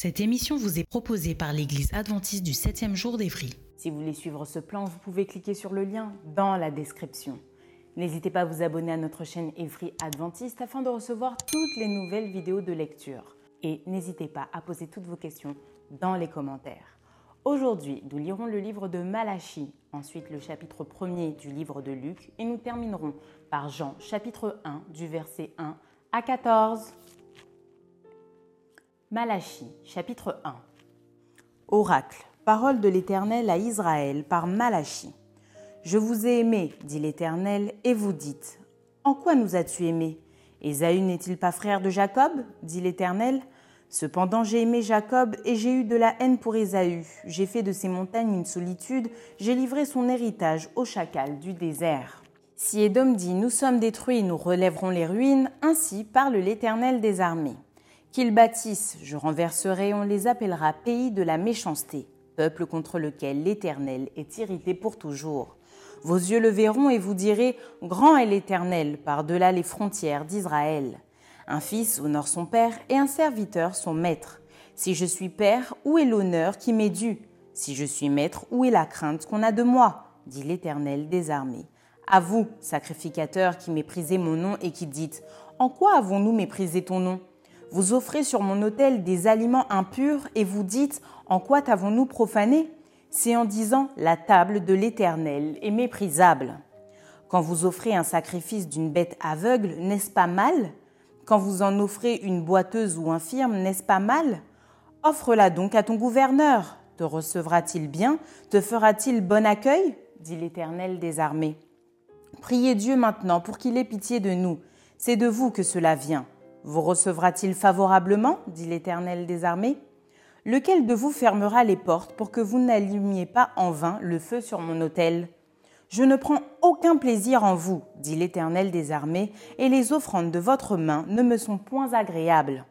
Cette émission vous est proposée par l'Église adventiste du 7e jour d'Évry. Si vous voulez suivre ce plan, vous pouvez cliquer sur le lien dans la description. N'hésitez pas à vous abonner à notre chaîne Evry Adventiste afin de recevoir toutes les nouvelles vidéos de lecture. Et n'hésitez pas à poser toutes vos questions dans les commentaires. Aujourd'hui, nous lirons le livre de Malachie, ensuite le chapitre 1er du livre de Luc et nous terminerons par Jean chapitre 1 du verset 1 à 14. Malachie, chapitre 1 Oracle, parole de l'Éternel à Israël par Malachie. Je vous ai aimé, dit l'Éternel, et vous dites En quoi nous as-tu aimés? Ésaü n'est-il pas frère de Jacob? dit l'Éternel. Cependant j'ai aimé Jacob et j'ai eu de la haine pour Ésaü. J'ai fait de ses montagnes une solitude, j'ai livré son héritage au chacal du désert. Si Édom dit Nous sommes détruits, nous relèverons les ruines, ainsi parle l'Éternel des armées. Qu'ils bâtissent, je renverserai, on les appellera pays de la méchanceté, peuple contre lequel l'Éternel est irrité pour toujours. Vos yeux le verront et vous direz, Grand est l'Éternel par-delà les frontières d'Israël. Un fils honore son père et un serviteur son maître. Si je suis père, où est l'honneur qui m'est dû? Si je suis maître, où est la crainte qu'on a de moi? dit l'Éternel des armées. À vous, sacrificateurs qui méprisez mon nom et qui dites, En quoi avons-nous méprisé ton nom? Vous offrez sur mon autel des aliments impurs et vous dites En quoi t'avons-nous profané? C'est en disant La table de l'Éternel est méprisable. Quand vous offrez un sacrifice d'une bête aveugle, n'est-ce pas mal? Quand vous en offrez une boiteuse ou infirme, n'est-ce pas mal? Offre-la donc à ton gouverneur. Te recevra-t-il bien? Te fera-t-il bon accueil? dit l'Éternel des armées. Priez Dieu maintenant pour qu'il ait pitié de nous. C'est de vous que cela vient. Vous recevra-t-il favorablement dit l'Éternel des armées? Lequel de vous fermera les portes pour que vous n'allumiez pas en vain le feu sur mon autel? Je ne prends aucun plaisir en vous, dit l'Éternel des armées, et les offrandes de votre main ne me sont point agréables.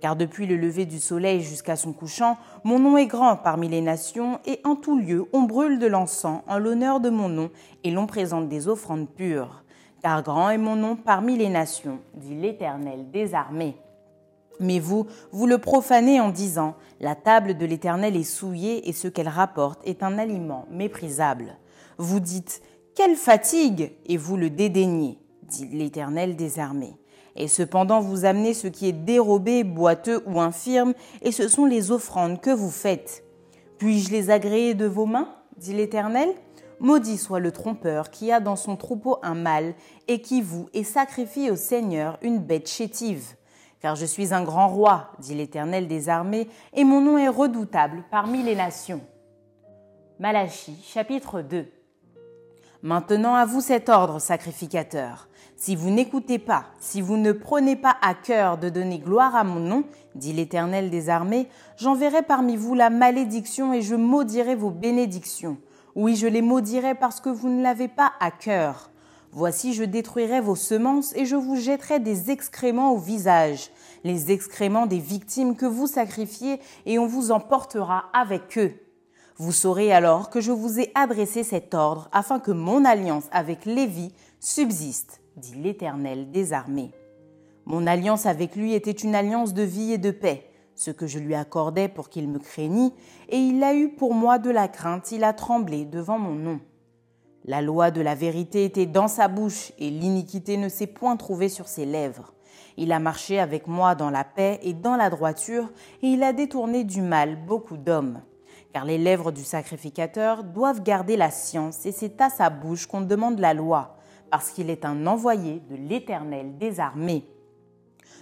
Car depuis le lever du soleil jusqu'à son couchant, mon nom est grand parmi les nations, et en tout lieu on brûle de l'encens en l'honneur de mon nom, et l'on présente des offrandes pures car grand est mon nom parmi les nations, dit l'Éternel des armées. Mais vous, vous le profanez en disant, La table de l'Éternel est souillée et ce qu'elle rapporte est un aliment méprisable. Vous dites, Quelle fatigue Et vous le dédaignez, dit l'Éternel des armées. Et cependant vous amenez ce qui est dérobé, boiteux ou infirme, et ce sont les offrandes que vous faites. Puis-je les agréer de vos mains dit l'Éternel? Maudit soit le trompeur qui a dans son troupeau un mâle et qui voue et sacrifie au Seigneur une bête chétive. Car je suis un grand roi, dit l'Éternel des armées, et mon nom est redoutable parmi les nations. Malachie chapitre 2 Maintenant à vous cet ordre, sacrificateur. Si vous n'écoutez pas, si vous ne prenez pas à cœur de donner gloire à mon nom, dit l'Éternel des armées, j'enverrai parmi vous la malédiction et je maudirai vos bénédictions. Oui, je les maudirai parce que vous ne l'avez pas à cœur. Voici, je détruirai vos semences et je vous jetterai des excréments au visage, les excréments des victimes que vous sacrifiez, et on vous emportera avec eux. Vous saurez alors que je vous ai adressé cet ordre afin que mon alliance avec Lévi subsiste, dit l'Éternel des armées. Mon alliance avec lui était une alliance de vie et de paix ce que je lui accordais pour qu'il me craignît, et il a eu pour moi de la crainte, il a tremblé devant mon nom. La loi de la vérité était dans sa bouche, et l'iniquité ne s'est point trouvée sur ses lèvres. Il a marché avec moi dans la paix et dans la droiture, et il a détourné du mal beaucoup d'hommes. Car les lèvres du sacrificateur doivent garder la science, et c'est à sa bouche qu'on demande la loi, parce qu'il est un envoyé de l'Éternel des armées.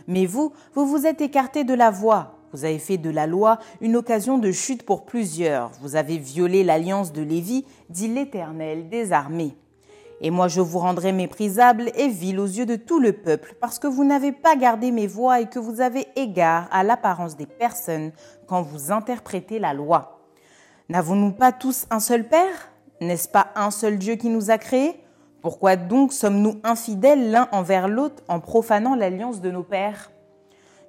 Mais vous, vous vous êtes écarté de la voie. Vous avez fait de la loi une occasion de chute pour plusieurs. Vous avez violé l'alliance de Lévi, dit l'Éternel des armées. Et moi je vous rendrai méprisable et vil aux yeux de tout le peuple, parce que vous n'avez pas gardé mes voix et que vous avez égard à l'apparence des personnes quand vous interprétez la loi. N'avons-nous pas tous un seul Père? N'est-ce pas un seul Dieu qui nous a créés? Pourquoi donc sommes-nous infidèles l'un envers l'autre en profanant l'alliance de nos pères?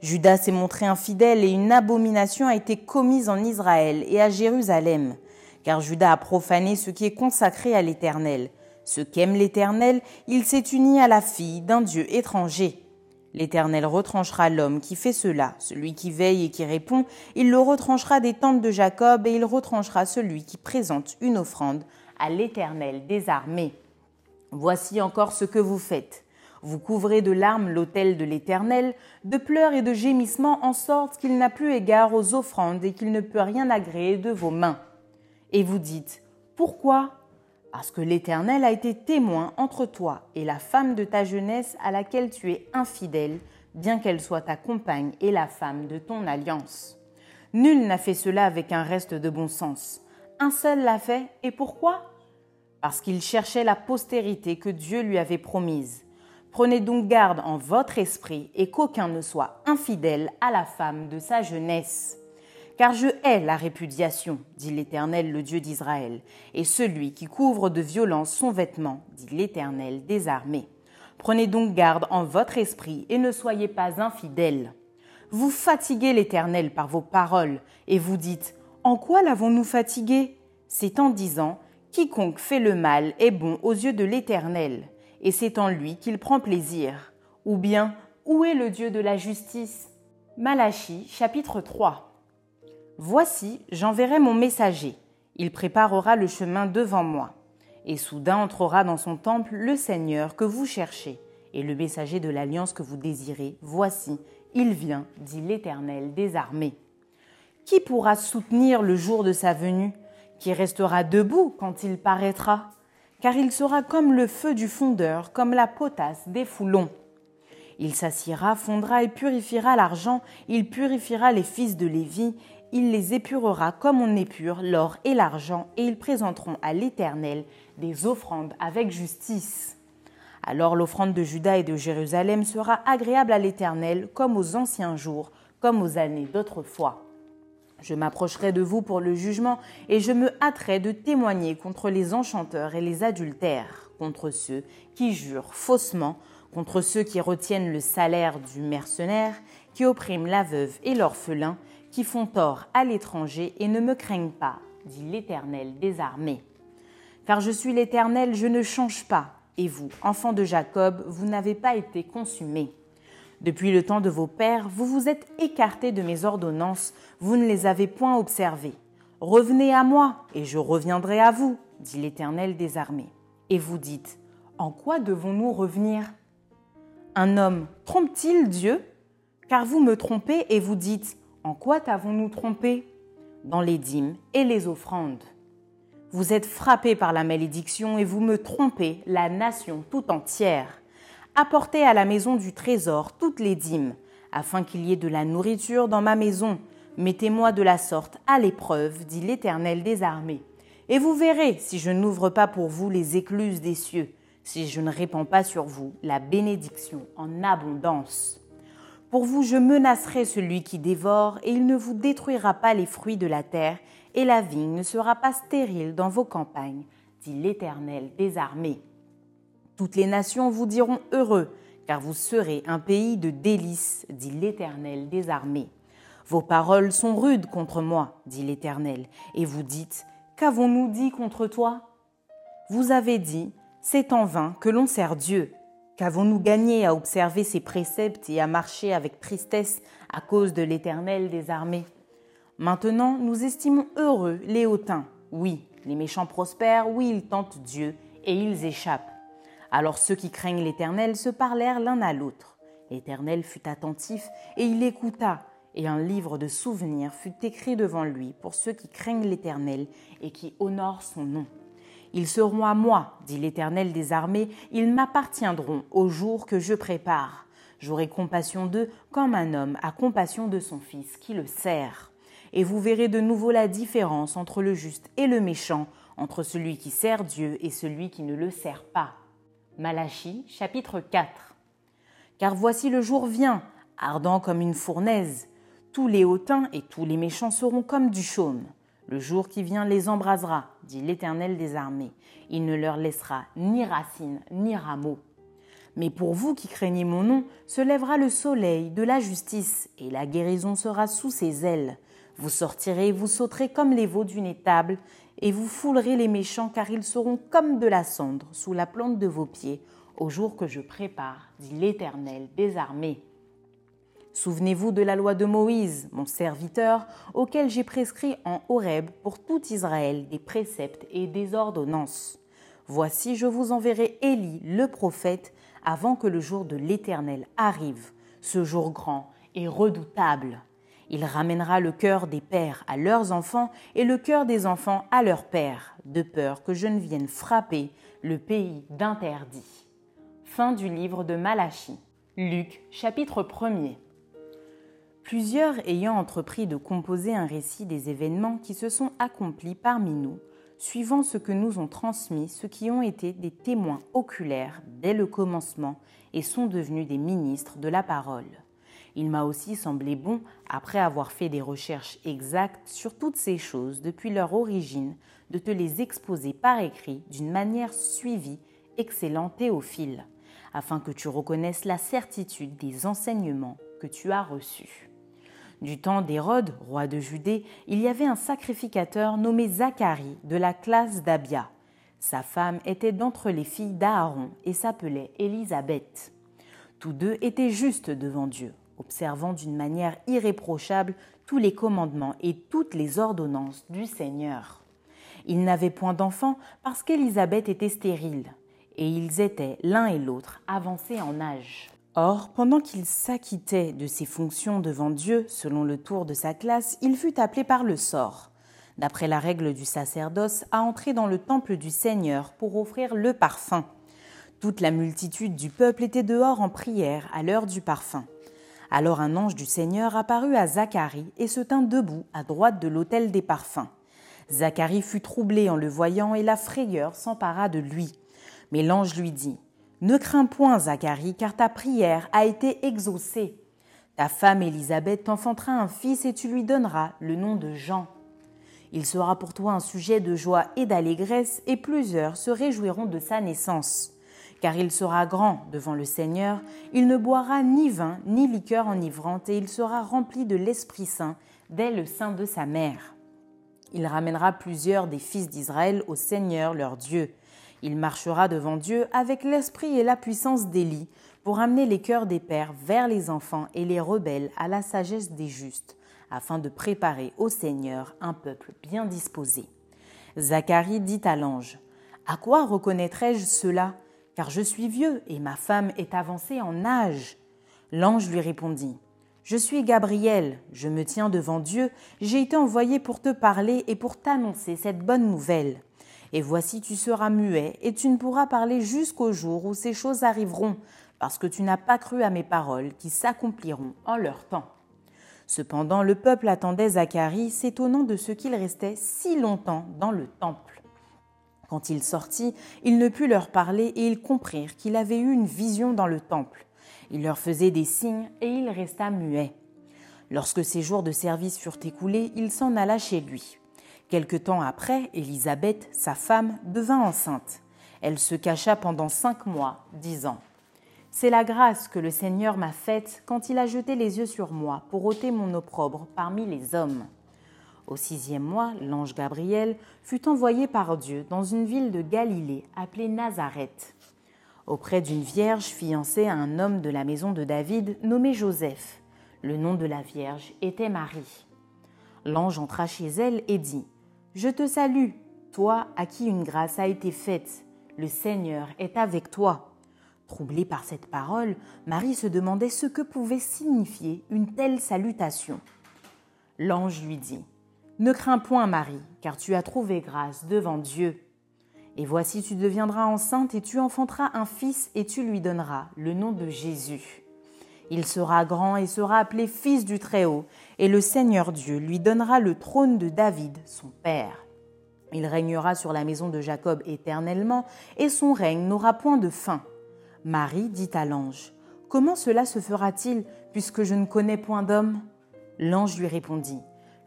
Judas s'est montré infidèle et une abomination a été commise en Israël et à Jérusalem, car Judas a profané ce qui est consacré à l'Éternel. Ce qu'aime l'Éternel, il s'est uni à la fille d'un Dieu étranger. L'Éternel retranchera l'homme qui fait cela, celui qui veille et qui répond, il le retranchera des tentes de Jacob, et il retranchera celui qui présente une offrande à l'Éternel des armées. Voici encore ce que vous faites. Vous couvrez de larmes l'autel de l'Éternel, de pleurs et de gémissements, en sorte qu'il n'a plus égard aux offrandes et qu'il ne peut rien agréer de vos mains. Et vous dites, Pourquoi? Parce que l'Éternel a été témoin entre toi et la femme de ta jeunesse à laquelle tu es infidèle, bien qu'elle soit ta compagne et la femme de ton alliance. Nul n'a fait cela avec un reste de bon sens. Un seul l'a fait, et pourquoi? Parce qu'il cherchait la postérité que Dieu lui avait promise. Prenez donc garde en votre esprit et qu'aucun ne soit infidèle à la femme de sa jeunesse. Car je hais la répudiation, dit l'Éternel, le Dieu d'Israël, et celui qui couvre de violence son vêtement, dit l'Éternel des armées. Prenez donc garde en votre esprit et ne soyez pas infidèles. Vous fatiguez l'Éternel par vos paroles, et vous dites, En quoi l'avons-nous fatigué? C'est en disant, Quiconque fait le mal est bon aux yeux de l'Éternel, et c'est en lui qu'il prend plaisir. Ou bien, où est le Dieu de la justice? Malachie chapitre 3 Voici, j'enverrai mon messager. Il préparera le chemin devant moi. Et soudain entrera dans son temple le Seigneur que vous cherchez, et le messager de l'alliance que vous désirez. Voici, il vient, dit l'Éternel des armées. Qui pourra soutenir le jour de sa venue? Qui restera debout quand il paraîtra? Car il sera comme le feu du fondeur, comme la potasse des foulons. Il s'assiera, fondra et purifiera l'argent, il purifiera les fils de Lévi, il les épurera comme on épure l'or et l'argent, et ils présenteront à l'Éternel des offrandes avec justice. Alors l'offrande de Juda et de Jérusalem sera agréable à l'Éternel comme aux anciens jours, comme aux années d'autrefois. Je m'approcherai de vous pour le jugement, et je me hâterai de témoigner contre les enchanteurs et les adultères, contre ceux qui jurent faussement, contre ceux qui retiennent le salaire du mercenaire, qui oppriment la veuve et l'orphelin, qui font tort à l'étranger et ne me craignent pas, dit l'Éternel des armées. Car je suis l'Éternel, je ne change pas, et vous, enfants de Jacob, vous n'avez pas été consumés. Depuis le temps de vos pères, vous vous êtes écartés de mes ordonnances, vous ne les avez point observées. Revenez à moi, et je reviendrai à vous, dit l'Éternel des armées. Et vous dites, En quoi devons-nous revenir? Un homme trompe-t-il Dieu? Car vous me trompez et vous dites, en quoi t'avons-nous trompé? Dans les dîmes et les offrandes. Vous êtes frappés par la malédiction et vous me trompez, la nation tout entière. Apportez à la maison du trésor toutes les dîmes, afin qu'il y ait de la nourriture dans ma maison. Mettez-moi de la sorte à l'épreuve, dit l'Éternel des armées. Et vous verrez si je n'ouvre pas pour vous les écluses des cieux, si je ne répands pas sur vous la bénédiction en abondance. Pour vous, je menacerai celui qui dévore, et il ne vous détruira pas les fruits de la terre, et la vigne ne sera pas stérile dans vos campagnes, dit l'Éternel des armées. Toutes les nations vous diront heureux, car vous serez un pays de délices, dit l'Éternel des armées. Vos paroles sont rudes contre moi, dit l'Éternel, et vous dites, Qu'avons-nous dit contre toi? Vous avez dit, C'est en vain que l'on sert Dieu. Qu'avons-nous gagné à observer ses préceptes et à marcher avec tristesse à cause de l'Éternel des armées? Maintenant, nous estimons heureux les hautains. Oui, les méchants prospèrent, oui, ils tentent Dieu, et ils échappent. Alors ceux qui craignent l'Éternel se parlèrent l'un à l'autre. L'Éternel fut attentif, et il écouta, et un livre de souvenirs fut écrit devant lui pour ceux qui craignent l'Éternel et qui honorent son nom. Ils seront à moi, dit l'Éternel des armées, ils m'appartiendront au jour que je prépare. J'aurai compassion d'eux comme un homme a compassion de son fils qui le sert. Et vous verrez de nouveau la différence entre le juste et le méchant, entre celui qui sert Dieu et celui qui ne le sert pas. Malachie chapitre 4 Car voici le jour vient, ardent comme une fournaise. Tous les hautains et tous les méchants seront comme du chaume. Le jour qui vient les embrasera, dit l'Éternel des armées. Il ne leur laissera ni racines ni rameaux. Mais pour vous qui craignez mon nom, se lèvera le soleil de la justice, et la guérison sera sous ses ailes. Vous sortirez, vous sauterez comme les veaux d'une étable, et vous foulerez les méchants, car ils seront comme de la cendre sous la plante de vos pieds, au jour que je prépare, dit l'Éternel des armées. Souvenez-vous de la loi de Moïse, mon serviteur, auquel j'ai prescrit en Horeb pour tout Israël des préceptes et des ordonnances. Voici, je vous enverrai Élie, le prophète, avant que le jour de l'Éternel arrive, ce jour grand et redoutable. Il ramènera le cœur des pères à leurs enfants et le cœur des enfants à leurs pères, de peur que je ne vienne frapper le pays d'interdit. Fin du livre de Malachie. Luc, chapitre 1er. Plusieurs ayant entrepris de composer un récit des événements qui se sont accomplis parmi nous, suivant ce que nous ont transmis ceux qui ont été des témoins oculaires dès le commencement et sont devenus des ministres de la parole. Il m'a aussi semblé bon, après avoir fait des recherches exactes sur toutes ces choses depuis leur origine, de te les exposer par écrit d'une manière suivie, excellente et au fil, afin que tu reconnaisses la certitude des enseignements que tu as reçus. Du temps d'Hérode, roi de Judée, il y avait un sacrificateur nommé Zacharie de la classe d'Abia. Sa femme était d'entre les filles d'Aaron et s'appelait Élisabeth. Tous deux étaient justes devant Dieu, observant d'une manière irréprochable tous les commandements et toutes les ordonnances du Seigneur. Ils n'avaient point d'enfants parce qu'Élisabeth était stérile, et ils étaient l'un et l'autre avancés en âge. Or, pendant qu'il s'acquittait de ses fonctions devant Dieu, selon le tour de sa classe, il fut appelé par le sort, d'après la règle du sacerdoce, à entrer dans le temple du Seigneur pour offrir le parfum. Toute la multitude du peuple était dehors en prière à l'heure du parfum. Alors un ange du Seigneur apparut à Zacharie et se tint debout à droite de l'autel des parfums. Zacharie fut troublé en le voyant et la frayeur s'empara de lui. Mais l'ange lui dit ne crains point, Zacharie, car ta prière a été exaucée. Ta femme Élisabeth t'enfantera un fils et tu lui donneras le nom de Jean. Il sera pour toi un sujet de joie et d'allégresse, et plusieurs se réjouiront de sa naissance. Car il sera grand devant le Seigneur, il ne boira ni vin ni liqueur enivrante, et il sera rempli de l'Esprit Saint dès le sein de sa mère. Il ramènera plusieurs des fils d'Israël au Seigneur leur Dieu. Il marchera devant Dieu avec l'esprit et la puissance d'Élie pour amener les cœurs des pères vers les enfants et les rebelles à la sagesse des justes, afin de préparer au Seigneur un peuple bien disposé. Zacharie dit à l'ange À quoi reconnaîtrai-je cela? Car je suis vieux et ma femme est avancée en âge. L'ange lui répondit Je suis Gabriel, je me tiens devant Dieu, j'ai été envoyé pour te parler et pour t'annoncer cette bonne nouvelle. Et voici tu seras muet, et tu ne pourras parler jusqu'au jour où ces choses arriveront, parce que tu n'as pas cru à mes paroles qui s'accompliront en leur temps. Cependant le peuple attendait Zacharie, s'étonnant de ce qu'il restait si longtemps dans le temple. Quand il sortit, il ne put leur parler et ils comprirent qu'il avait eu une vision dans le temple. Il leur faisait des signes et il resta muet. Lorsque ses jours de service furent écoulés, il s'en alla chez lui. Quelque temps après, Élisabeth, sa femme, devint enceinte. Elle se cacha pendant cinq mois, disant C'est la grâce que le Seigneur m'a faite quand il a jeté les yeux sur moi pour ôter mon opprobre parmi les hommes. Au sixième mois, l'ange Gabriel fut envoyé par Dieu dans une ville de Galilée appelée Nazareth, auprès d'une vierge fiancée à un homme de la maison de David nommé Joseph. Le nom de la vierge était Marie. L'ange entra chez elle et dit je te salue, toi à qui une grâce a été faite. Le Seigneur est avec toi. Troublée par cette parole, Marie se demandait ce que pouvait signifier une telle salutation. L'ange lui dit Ne crains point, Marie, car tu as trouvé grâce devant Dieu. Et voici, tu deviendras enceinte et tu enfanteras un fils et tu lui donneras le nom de Jésus. Il sera grand et sera appelé fils du Très-Haut, et le Seigneur Dieu lui donnera le trône de David, son père. Il régnera sur la maison de Jacob éternellement, et son règne n'aura point de fin. Marie dit à l'ange, Comment cela se fera-t-il, puisque je ne connais point d'homme? L'ange lui répondit,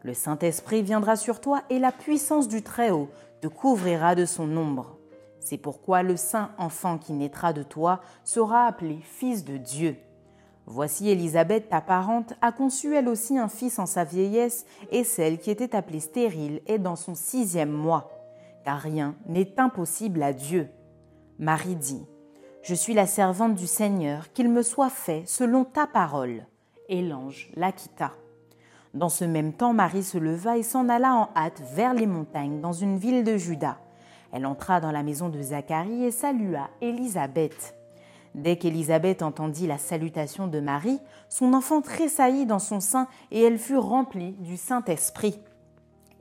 Le Saint-Esprit viendra sur toi, et la puissance du Très-Haut te couvrira de son ombre. C'est pourquoi le saint enfant qui naîtra de toi sera appelé Fils de Dieu. Voici Élisabeth, ta parente, a conçu elle aussi un fils en sa vieillesse, et celle qui était appelée stérile est dans son sixième mois, car rien n'est impossible à Dieu. Marie dit, Je suis la servante du Seigneur, qu'il me soit fait selon ta parole. Et l'ange la quitta. Dans ce même temps, Marie se leva et s'en alla en hâte vers les montagnes, dans une ville de Juda. Elle entra dans la maison de Zacharie et salua Élisabeth. Dès qu'Élisabeth entendit la salutation de Marie, son enfant tressaillit dans son sein et elle fut remplie du Saint-Esprit.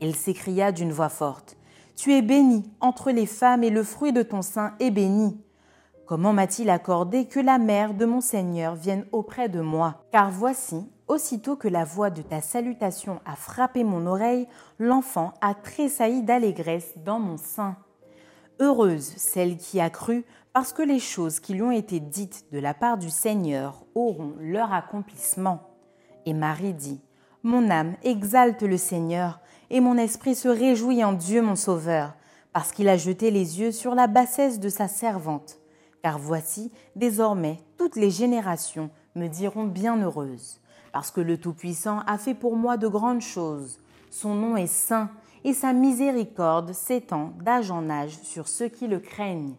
Elle s'écria d'une voix forte Tu es bénie entre les femmes et le fruit de ton sein est béni. Comment m'a-t-il accordé que la mère de mon Seigneur vienne auprès de moi? Car voici, aussitôt que la voix de ta salutation a frappé mon oreille, l'enfant a tressailli d'allégresse dans mon sein. Heureuse celle qui a cru, parce que les choses qui lui ont été dites de la part du Seigneur auront leur accomplissement. Et Marie dit, Mon âme exalte le Seigneur, et mon esprit se réjouit en Dieu mon Sauveur, parce qu'il a jeté les yeux sur la bassesse de sa servante. Car voici, désormais, toutes les générations me diront bienheureuse, parce que le Tout-Puissant a fait pour moi de grandes choses. Son nom est saint, et sa miséricorde s'étend d'âge en âge sur ceux qui le craignent.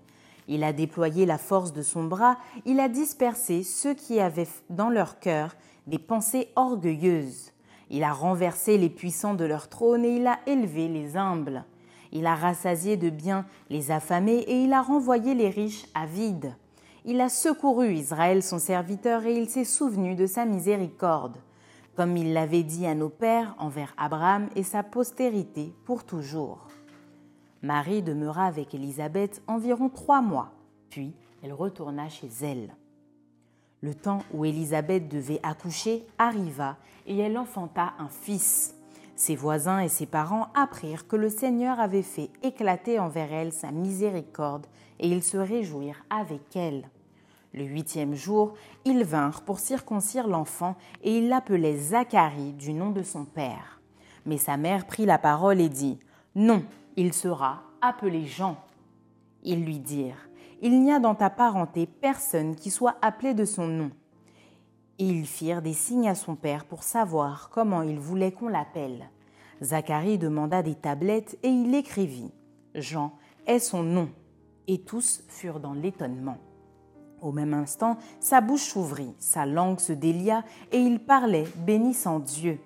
Il a déployé la force de son bras, il a dispersé ceux qui avaient dans leur cœur des pensées orgueilleuses. Il a renversé les puissants de leur trône et il a élevé les humbles. Il a rassasié de biens les affamés et il a renvoyé les riches à vide. Il a secouru Israël son serviteur et il s'est souvenu de sa miséricorde comme il l'avait dit à nos pères envers Abraham et sa postérité pour toujours. Marie demeura avec Élisabeth environ trois mois, puis elle retourna chez elle. Le temps où Élisabeth devait accoucher arriva et elle enfanta un fils. Ses voisins et ses parents apprirent que le Seigneur avait fait éclater envers elle sa miséricorde et ils se réjouirent avec elle. Le huitième jour, ils vinrent pour circoncire l'enfant et ils l'appelaient Zacharie du nom de son père. Mais sa mère prit la parole et dit Non, il sera appelé Jean. Ils lui dirent Il n'y a dans ta parenté personne qui soit appelé de son nom. Et ils firent des signes à son père pour savoir comment il voulait qu'on l'appelle. Zacharie demanda des tablettes et il écrivit Jean est son nom. Et tous furent dans l'étonnement. Au même instant, sa bouche s'ouvrit, sa langue se délia, et il parlait, bénissant Dieu.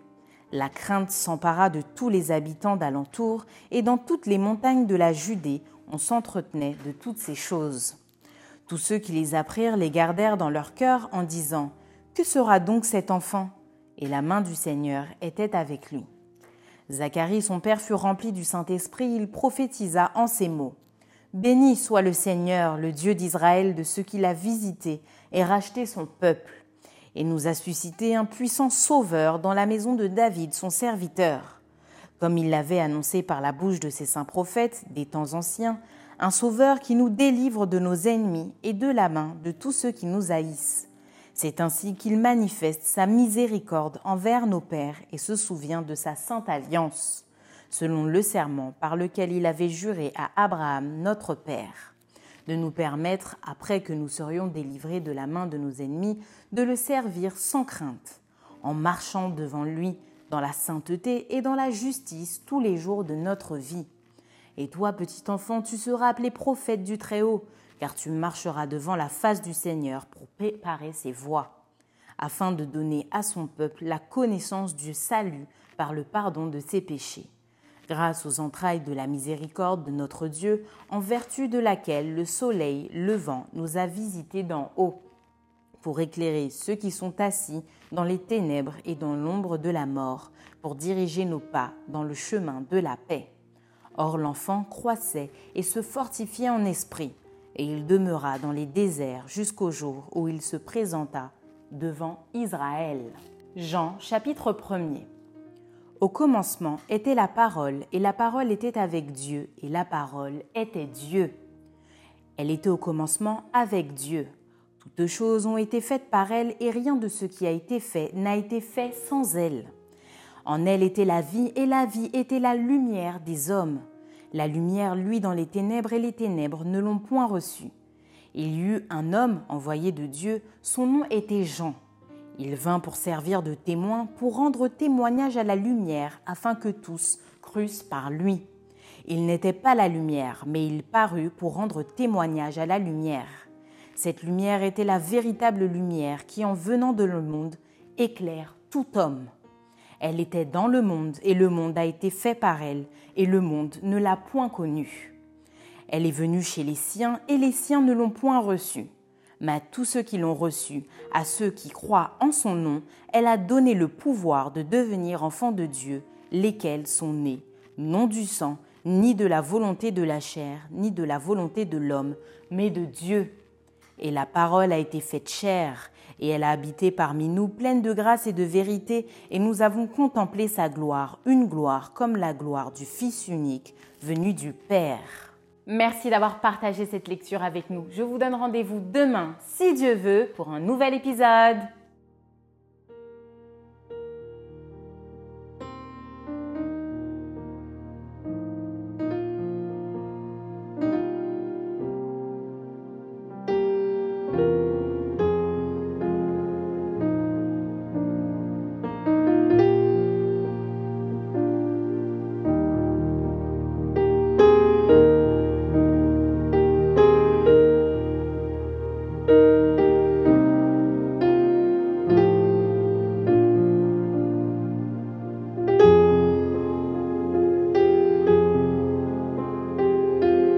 La crainte s'empara de tous les habitants d'alentour, et dans toutes les montagnes de la Judée, on s'entretenait de toutes ces choses. Tous ceux qui les apprirent les gardèrent dans leur cœur en disant Que sera donc cet enfant? Et la main du Seigneur était avec lui. Zacharie, son père, fut rempli du Saint-Esprit, il prophétisa en ces mots Béni soit le Seigneur, le Dieu d'Israël, de ceux qu'il a visités et racheté son peuple, et nous a suscité un puissant sauveur dans la maison de David, son serviteur. Comme il l'avait annoncé par la bouche de ses saints prophètes des temps anciens, un sauveur qui nous délivre de nos ennemis et de la main de tous ceux qui nous haïssent. C'est ainsi qu'il manifeste sa miséricorde envers nos pères et se souvient de sa sainte alliance selon le serment par lequel il avait juré à Abraham, notre Père, de nous permettre, après que nous serions délivrés de la main de nos ennemis, de le servir sans crainte, en marchant devant lui dans la sainteté et dans la justice tous les jours de notre vie. Et toi, petit enfant, tu seras appelé prophète du Très-Haut, car tu marcheras devant la face du Seigneur pour préparer ses voies, afin de donner à son peuple la connaissance du salut par le pardon de ses péchés grâce aux entrailles de la miséricorde de notre Dieu, en vertu de laquelle le soleil levant nous a visités d'en haut, pour éclairer ceux qui sont assis dans les ténèbres et dans l'ombre de la mort, pour diriger nos pas dans le chemin de la paix. Or l'enfant croissait et se fortifiait en esprit, et il demeura dans les déserts jusqu'au jour où il se présenta devant Israël. Jean chapitre 1er. Au commencement était la parole, et la parole était avec Dieu, et la parole était Dieu. Elle était au commencement avec Dieu. Toutes choses ont été faites par elle, et rien de ce qui a été fait n'a été fait sans elle. En elle était la vie, et la vie était la lumière des hommes. La lumière, lui, dans les ténèbres, et les ténèbres ne l'ont point reçue. Il y eut un homme envoyé de Dieu, son nom était Jean. Il vint pour servir de témoin, pour rendre témoignage à la lumière, afin que tous crussent par lui. Il n'était pas la lumière, mais il parut pour rendre témoignage à la lumière. Cette lumière était la véritable lumière qui, en venant de le monde, éclaire tout homme. Elle était dans le monde, et le monde a été fait par elle, et le monde ne l'a point connue. Elle est venue chez les siens, et les siens ne l'ont point reçue mais à tous ceux qui l'ont reçu, à ceux qui croient en son nom, elle a donné le pouvoir de devenir enfants de Dieu, lesquels sont nés, non du sang, ni de la volonté de la chair, ni de la volonté de l'homme, mais de Dieu. Et la parole a été faite chair, et elle a habité parmi nous, pleine de grâce et de vérité, et nous avons contemplé sa gloire, une gloire comme la gloire du Fils unique, venu du Père. Merci d'avoir partagé cette lecture avec nous. Je vous donne rendez-vous demain, si Dieu veut, pour un nouvel épisode.